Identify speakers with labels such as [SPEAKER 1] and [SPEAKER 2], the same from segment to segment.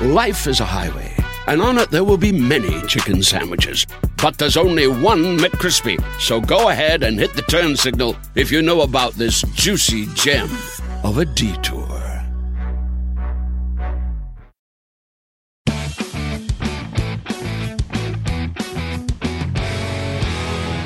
[SPEAKER 1] Life is a highway, and on it there will be many chicken sandwiches. But there's only one McCrispy. So go ahead and hit the turn signal if you know about this juicy gem of a detour.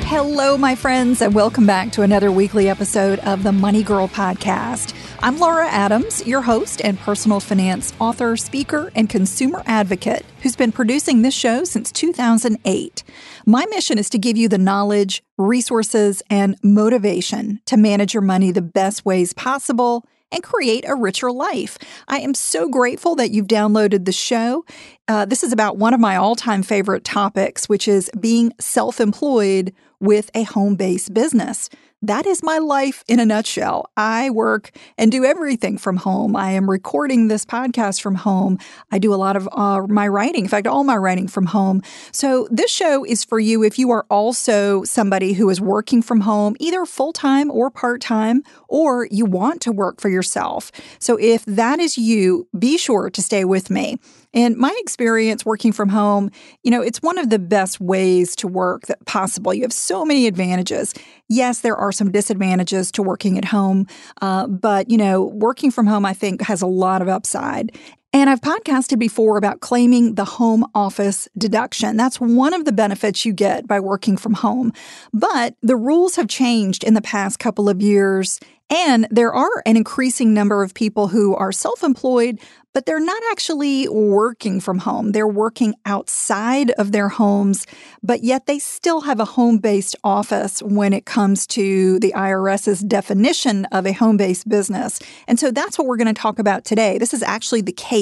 [SPEAKER 2] Hello, my friends, and welcome back to another weekly episode of the Money Girl Podcast. I'm Laura Adams, your host and personal finance author, speaker, and consumer advocate who's been producing this show since 2008. My mission is to give you the knowledge, resources, and motivation to manage your money the best ways possible and create a richer life. I am so grateful that you've downloaded the show. Uh, this is about one of my all time favorite topics, which is being self employed with a home based business. That is my life in a nutshell. I work and do everything from home. I am recording this podcast from home. I do a lot of uh, my writing, in fact, all my writing from home. So, this show is for you if you are also somebody who is working from home, either full time or part time, or you want to work for yourself. So, if that is you, be sure to stay with me. And my experience working from home, you know, it's one of the best ways to work that possible. You have so many advantages. Yes, there are some disadvantages to working at home, uh, but, you know, working from home, I think, has a lot of upside. And I've podcasted before about claiming the home office deduction. That's one of the benefits you get by working from home. But the rules have changed in the past couple of years. And there are an increasing number of people who are self employed, but they're not actually working from home. They're working outside of their homes, but yet they still have a home based office when it comes to the IRS's definition of a home based business. And so that's what we're going to talk about today. This is actually the case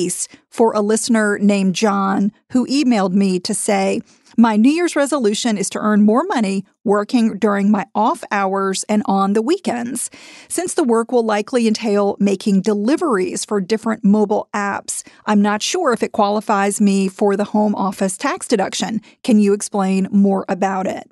[SPEAKER 2] for a listener named John who emailed me to say, my New Year's resolution is to earn more money working during my off hours and on the weekends. Since the work will likely entail making deliveries for different mobile apps, I'm not sure if it qualifies me for the home office tax deduction. Can you explain more about it?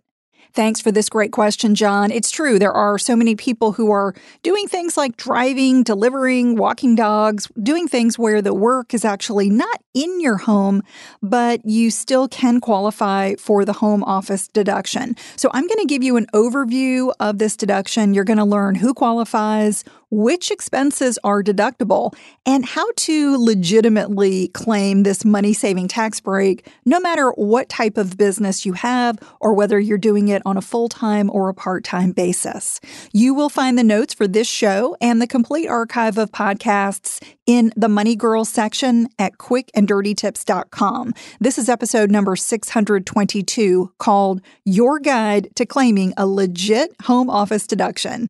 [SPEAKER 2] Thanks for this great question, John. It's true. There are so many people who are doing things like driving, delivering, walking dogs, doing things where the work is actually not in your home, but you still can qualify for the home office deduction. So I'm going to give you an overview of this deduction. You're going to learn who qualifies, which expenses are deductible, and how to legitimately claim this money saving tax break, no matter what type of business you have or whether you're doing it on a full time or a part time basis. You will find the notes for this show and the complete archive of podcasts in the Money Girl section at quickanddirtytips.com. This is episode number 622 called Your Guide to Claiming a Legit Home Office Deduction.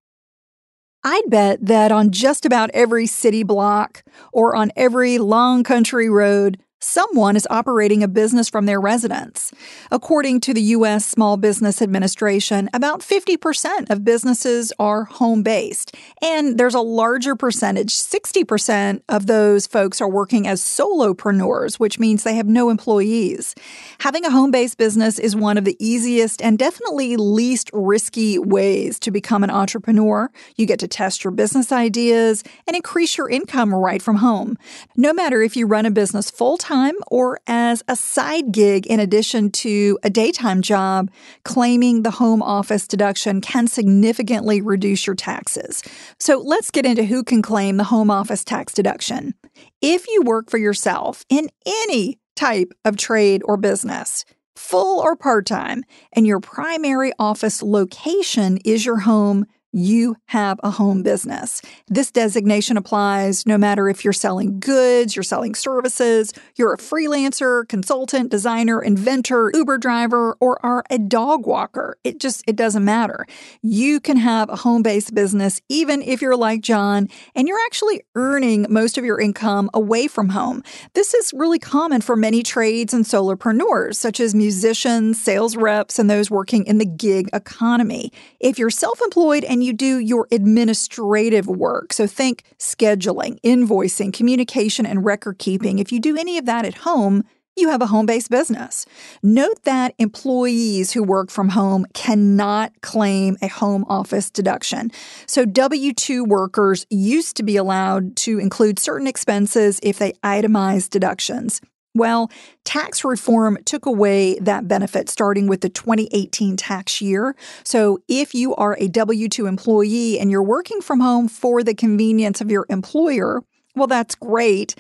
[SPEAKER 2] I'd bet that on just about every city block or on every long country road, someone is operating a business from their residence. According to the U.S. Small Business Administration, about 50% of businesses are home based. And there's a larger percentage, 60% of those folks are working as solopreneurs, which means they have no employees. Having a home based business is one of the easiest and definitely least risky ways to become an entrepreneur. You get to test your business ideas and increase your income right from home. No matter if you run a business full time time or as a side gig in addition to a daytime job, claiming the home office deduction can significantly reduce your taxes. So let's get into who can claim the home office tax deduction. If you work for yourself in any type of trade or business, full or part time, and your primary office location is your home, you have a home business. This designation applies no matter if you're selling goods, you're selling services, you're a freelancer, consultant, designer, inventor, Uber driver, or are a dog walker. It just it doesn't matter. You can have a home-based business even if you're like John and you're actually earning most of your income away from home. This is really common for many trades and solopreneurs such as musicians, sales reps, and those working in the gig economy. If you're self-employed and you do your administrative work. So think scheduling, invoicing, communication, and record keeping. If you do any of that at home, you have a home based business. Note that employees who work from home cannot claim a home office deduction. So, W 2 workers used to be allowed to include certain expenses if they itemized deductions. Well, tax reform took away that benefit starting with the 2018 tax year. So, if you are a W 2 employee and you're working from home for the convenience of your employer, well, that's great,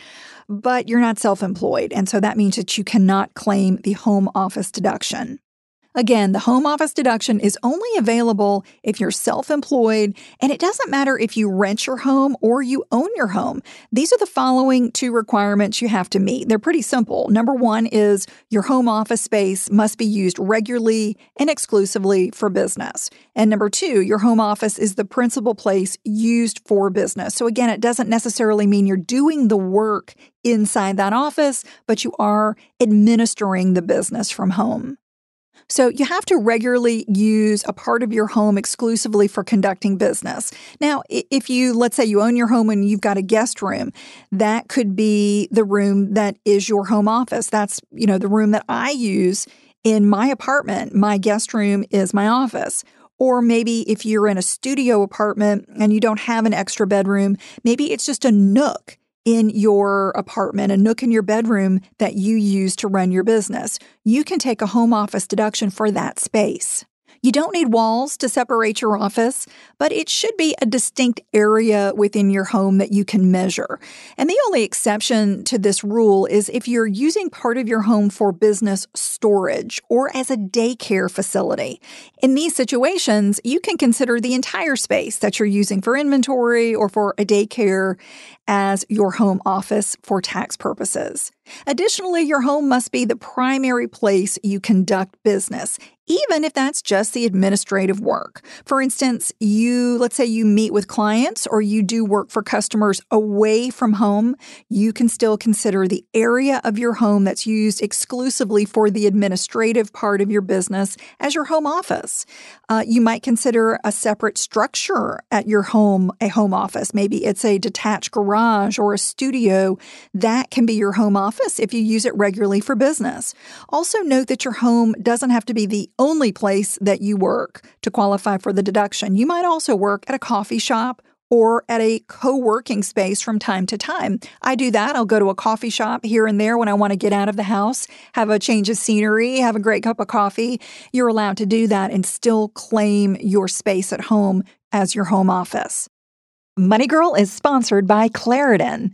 [SPEAKER 2] but you're not self employed. And so that means that you cannot claim the home office deduction. Again, the home office deduction is only available if you're self employed, and it doesn't matter if you rent your home or you own your home. These are the following two requirements you have to meet. They're pretty simple. Number one is your home office space must be used regularly and exclusively for business. And number two, your home office is the principal place used for business. So again, it doesn't necessarily mean you're doing the work inside that office, but you are administering the business from home. So you have to regularly use a part of your home exclusively for conducting business. Now, if you, let's say you own your home and you've got a guest room, that could be the room that is your home office. That's, you know, the room that I use in my apartment. My guest room is my office. Or maybe if you're in a studio apartment and you don't have an extra bedroom, maybe it's just a nook in your apartment, a nook in your bedroom that you use to run your business. You can take a home office deduction for that space. You don't need walls to separate your office, but it should be a distinct area within your home that you can measure. And the only exception to this rule is if you're using part of your home for business storage or as a daycare facility. In these situations, you can consider the entire space that you're using for inventory or for a daycare as your home office for tax purposes. Additionally, your home must be the primary place you conduct business, even if that's just the administrative work. For instance, you, let's say you meet with clients or you do work for customers away from home, you can still consider the area of your home that's used exclusively for the administrative part of your business as your home office. Uh, you might consider a separate structure at your home a home office. Maybe it's a detached garage or a studio. That can be your home office if you use it regularly for business. Also, note that your home doesn't have to be the only place that you work to qualify for the deduction. You might also work at a coffee shop or at a co working space from time to time. I do that. I'll go to a coffee shop here and there when I want to get out of the house, have a change of scenery, have a great cup of coffee. You're allowed to do that and still claim your space at home as your home office. Money Girl is sponsored by Claritin.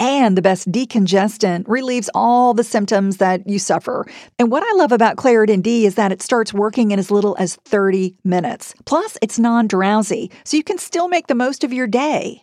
[SPEAKER 2] and the best decongestant relieves all the symptoms that you suffer. And what I love about Claritin D is that it starts working in as little as 30 minutes. Plus, it's non drowsy, so you can still make the most of your day.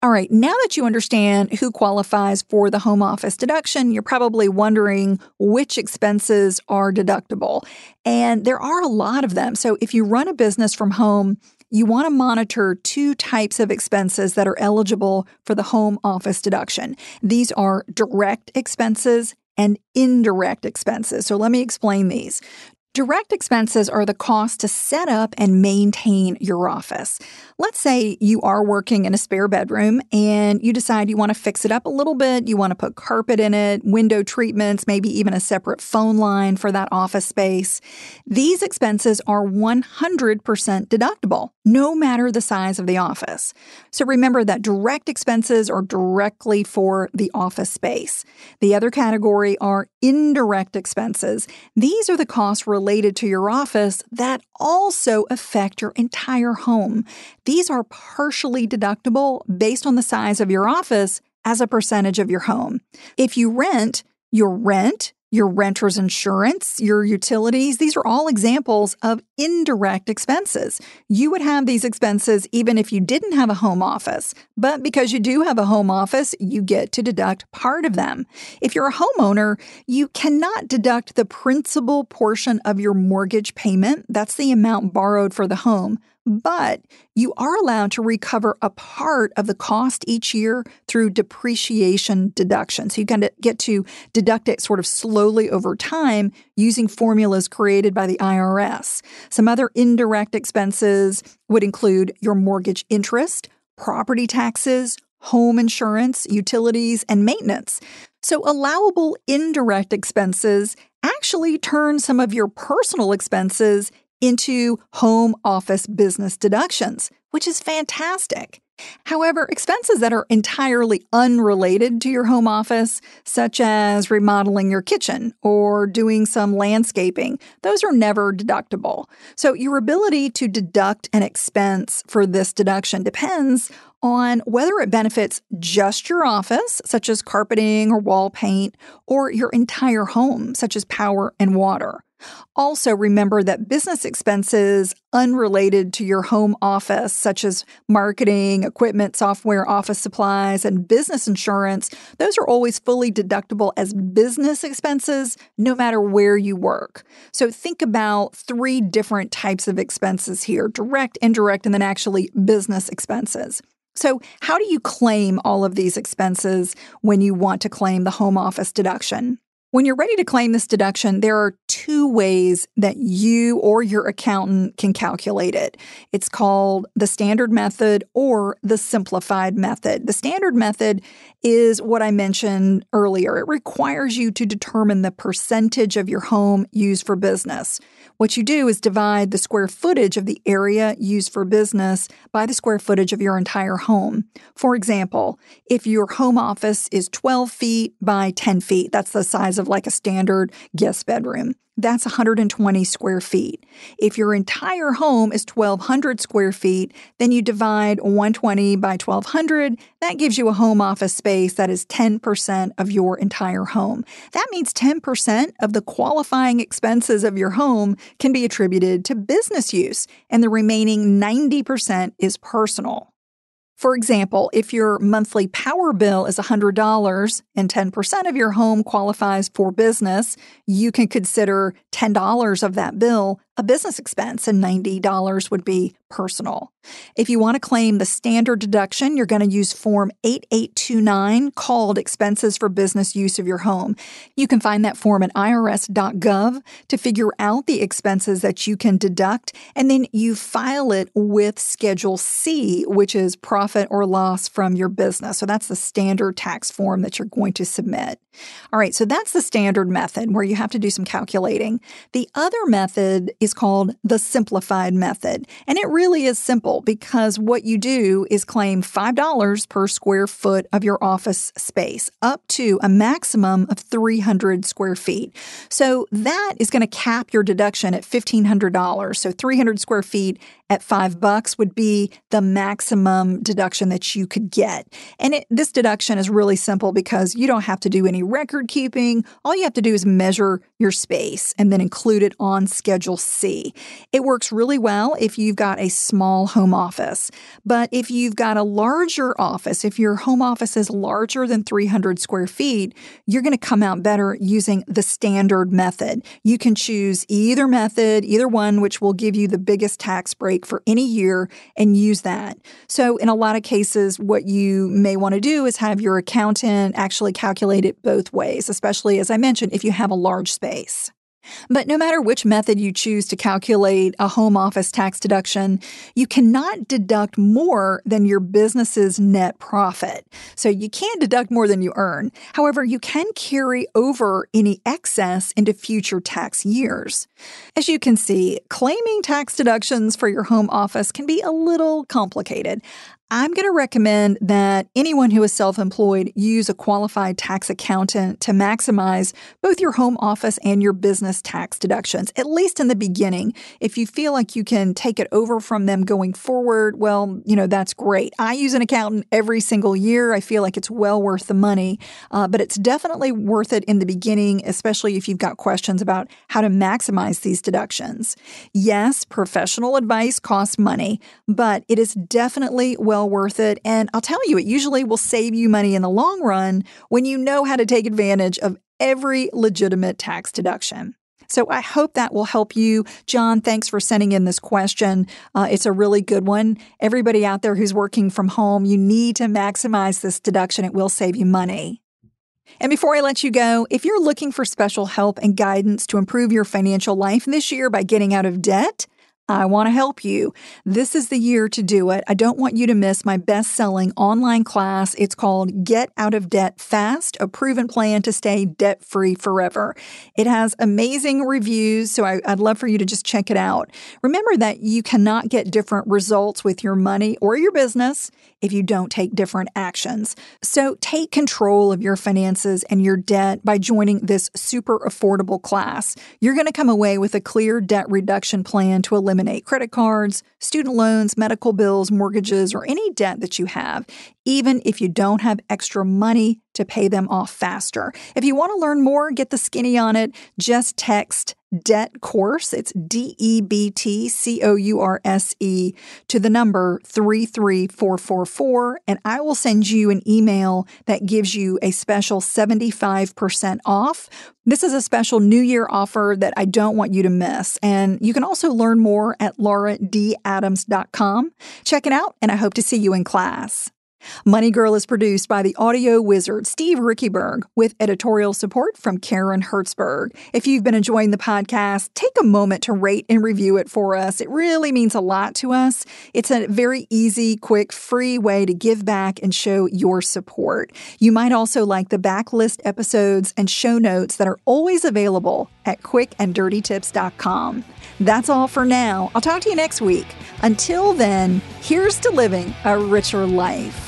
[SPEAKER 2] All right, now that you understand who qualifies for the home office deduction, you're probably wondering which expenses are deductible. And there are a lot of them. So if you run a business from home, you want to monitor two types of expenses that are eligible for the home office deduction. These are direct expenses and indirect expenses. So let me explain these. Direct expenses are the cost to set up and maintain your office. Let's say you are working in a spare bedroom and you decide you want to fix it up a little bit. You want to put carpet in it, window treatments, maybe even a separate phone line for that office space. These expenses are 100% deductible, no matter the size of the office. So remember that direct expenses are directly for the office space. The other category are indirect expenses. These are the costs related to your office that also affect your entire home. These are partially deductible based on the size of your office as a percentage of your home. If you rent, your rent your renter's insurance, your utilities, these are all examples of indirect expenses. You would have these expenses even if you didn't have a home office, but because you do have a home office, you get to deduct part of them. If you're a homeowner, you cannot deduct the principal portion of your mortgage payment. That's the amount borrowed for the home but you are allowed to recover a part of the cost each year through depreciation deduction. So you kind of get to deduct it sort of slowly over time using formulas created by the IRS. Some other indirect expenses would include your mortgage interest, property taxes, home insurance, utilities, and maintenance. So allowable indirect expenses actually turn some of your personal expenses into home office business deductions, which is fantastic. However, expenses that are entirely unrelated to your home office, such as remodeling your kitchen or doing some landscaping, those are never deductible. So, your ability to deduct an expense for this deduction depends on whether it benefits just your office, such as carpeting or wall paint, or your entire home, such as power and water. Also, remember that business expenses unrelated to your home office, such as marketing, equipment, software, office supplies, and business insurance, those are always fully deductible as business expenses, no matter where you work. So, think about three different types of expenses here direct, indirect, and then actually business expenses. So, how do you claim all of these expenses when you want to claim the home office deduction? When you're ready to claim this deduction, there are two ways that you or your accountant can calculate it. It's called the standard method or the simplified method. The standard method is what I mentioned earlier. It requires you to determine the percentage of your home used for business. What you do is divide the square footage of the area used for business by the square footage of your entire home. For example, if your home office is 12 feet by 10 feet, that's the size of like a standard guest bedroom that's 120 square feet. If your entire home is 1,200 square feet, then you divide 120 by 1,200. That gives you a home office space that is 10% of your entire home. That means 10% of the qualifying expenses of your home can be attributed to business use, and the remaining 90% is personal. For example, if your monthly power bill is $100 and 10% of your home qualifies for business, you can consider $10 of that bill a business expense and $90 would be personal. If you want to claim the standard deduction, you're going to use Form 8829 called Expenses for Business Use of Your Home. You can find that form at irs.gov to figure out the expenses that you can deduct, and then you file it with Schedule C, which is profit or loss from your business. So that's the standard tax form that you're going to submit. All right, so that's the standard method where you have to do some calculating. The other method is is called the simplified method. And it really is simple because what you do is claim $5 per square foot of your office space up to a maximum of 300 square feet. So that is going to cap your deduction at $1,500. So 300 square feet at five bucks would be the maximum deduction that you could get. And it, this deduction is really simple because you don't have to do any record keeping. All you have to do is measure your space and then include it on Schedule C. It works really well if you've got a small home office. But if you've got a larger office, if your home office is larger than 300 square feet, you're going to come out better using the standard method. You can choose either method, either one, which will give you the biggest tax break for any year and use that. So, in a lot of cases, what you may want to do is have your accountant actually calculate it both ways, especially as I mentioned, if you have a large space. But no matter which method you choose to calculate a home office tax deduction, you cannot deduct more than your business's net profit. So you can't deduct more than you earn. However, you can carry over any excess into future tax years. As you can see, claiming tax deductions for your home office can be a little complicated. I'm going to recommend that anyone who is self employed use a qualified tax accountant to maximize both your home office and your business tax deductions, at least in the beginning. If you feel like you can take it over from them going forward, well, you know, that's great. I use an accountant every single year. I feel like it's well worth the money, uh, but it's definitely worth it in the beginning, especially if you've got questions about how to maximize these deductions. Yes, professional advice costs money, but it is definitely well well worth it. And I'll tell you, it usually will save you money in the long run when you know how to take advantage of every legitimate tax deduction. So I hope that will help you. John, thanks for sending in this question. Uh, it's a really good one. Everybody out there who's working from home, you need to maximize this deduction. It will save you money. And before I let you go, if you're looking for special help and guidance to improve your financial life this year by getting out of debt, I want to help you. This is the year to do it. I don't want you to miss my best selling online class. It's called Get Out of Debt Fast, a proven plan to stay debt free forever. It has amazing reviews, so I, would love for you to just check it out. Remember that you cannot get different results with your money or your business if you don't take different actions. So take control of your finances and your debt by joining this super affordable class. You're going to come away with a clear debt reduction plan to eliminate credit cards, student loans, medical bills, mortgages, or any debt that you have, even if you don't have extra money to pay them off faster. If you want to learn more, get the skinny on it, just text debt course. It's D E B T C O U R S E to the number 33444. And I will send you an email that gives you a special 75% off. This is a special New Year offer that I don't want you to miss. And you can also learn more at lauradadams.com. Check it out, and I hope to see you in class. Money Girl is produced by the audio wizard Steve Riekeberg with editorial support from Karen Hertzberg. If you've been enjoying the podcast, take a moment to rate and review it for us. It really means a lot to us. It's a very easy, quick, free way to give back and show your support. You might also like the backlist episodes and show notes that are always available at quickanddirtytips.com. That's all for now. I'll talk to you next week. Until then, here's to living a richer life.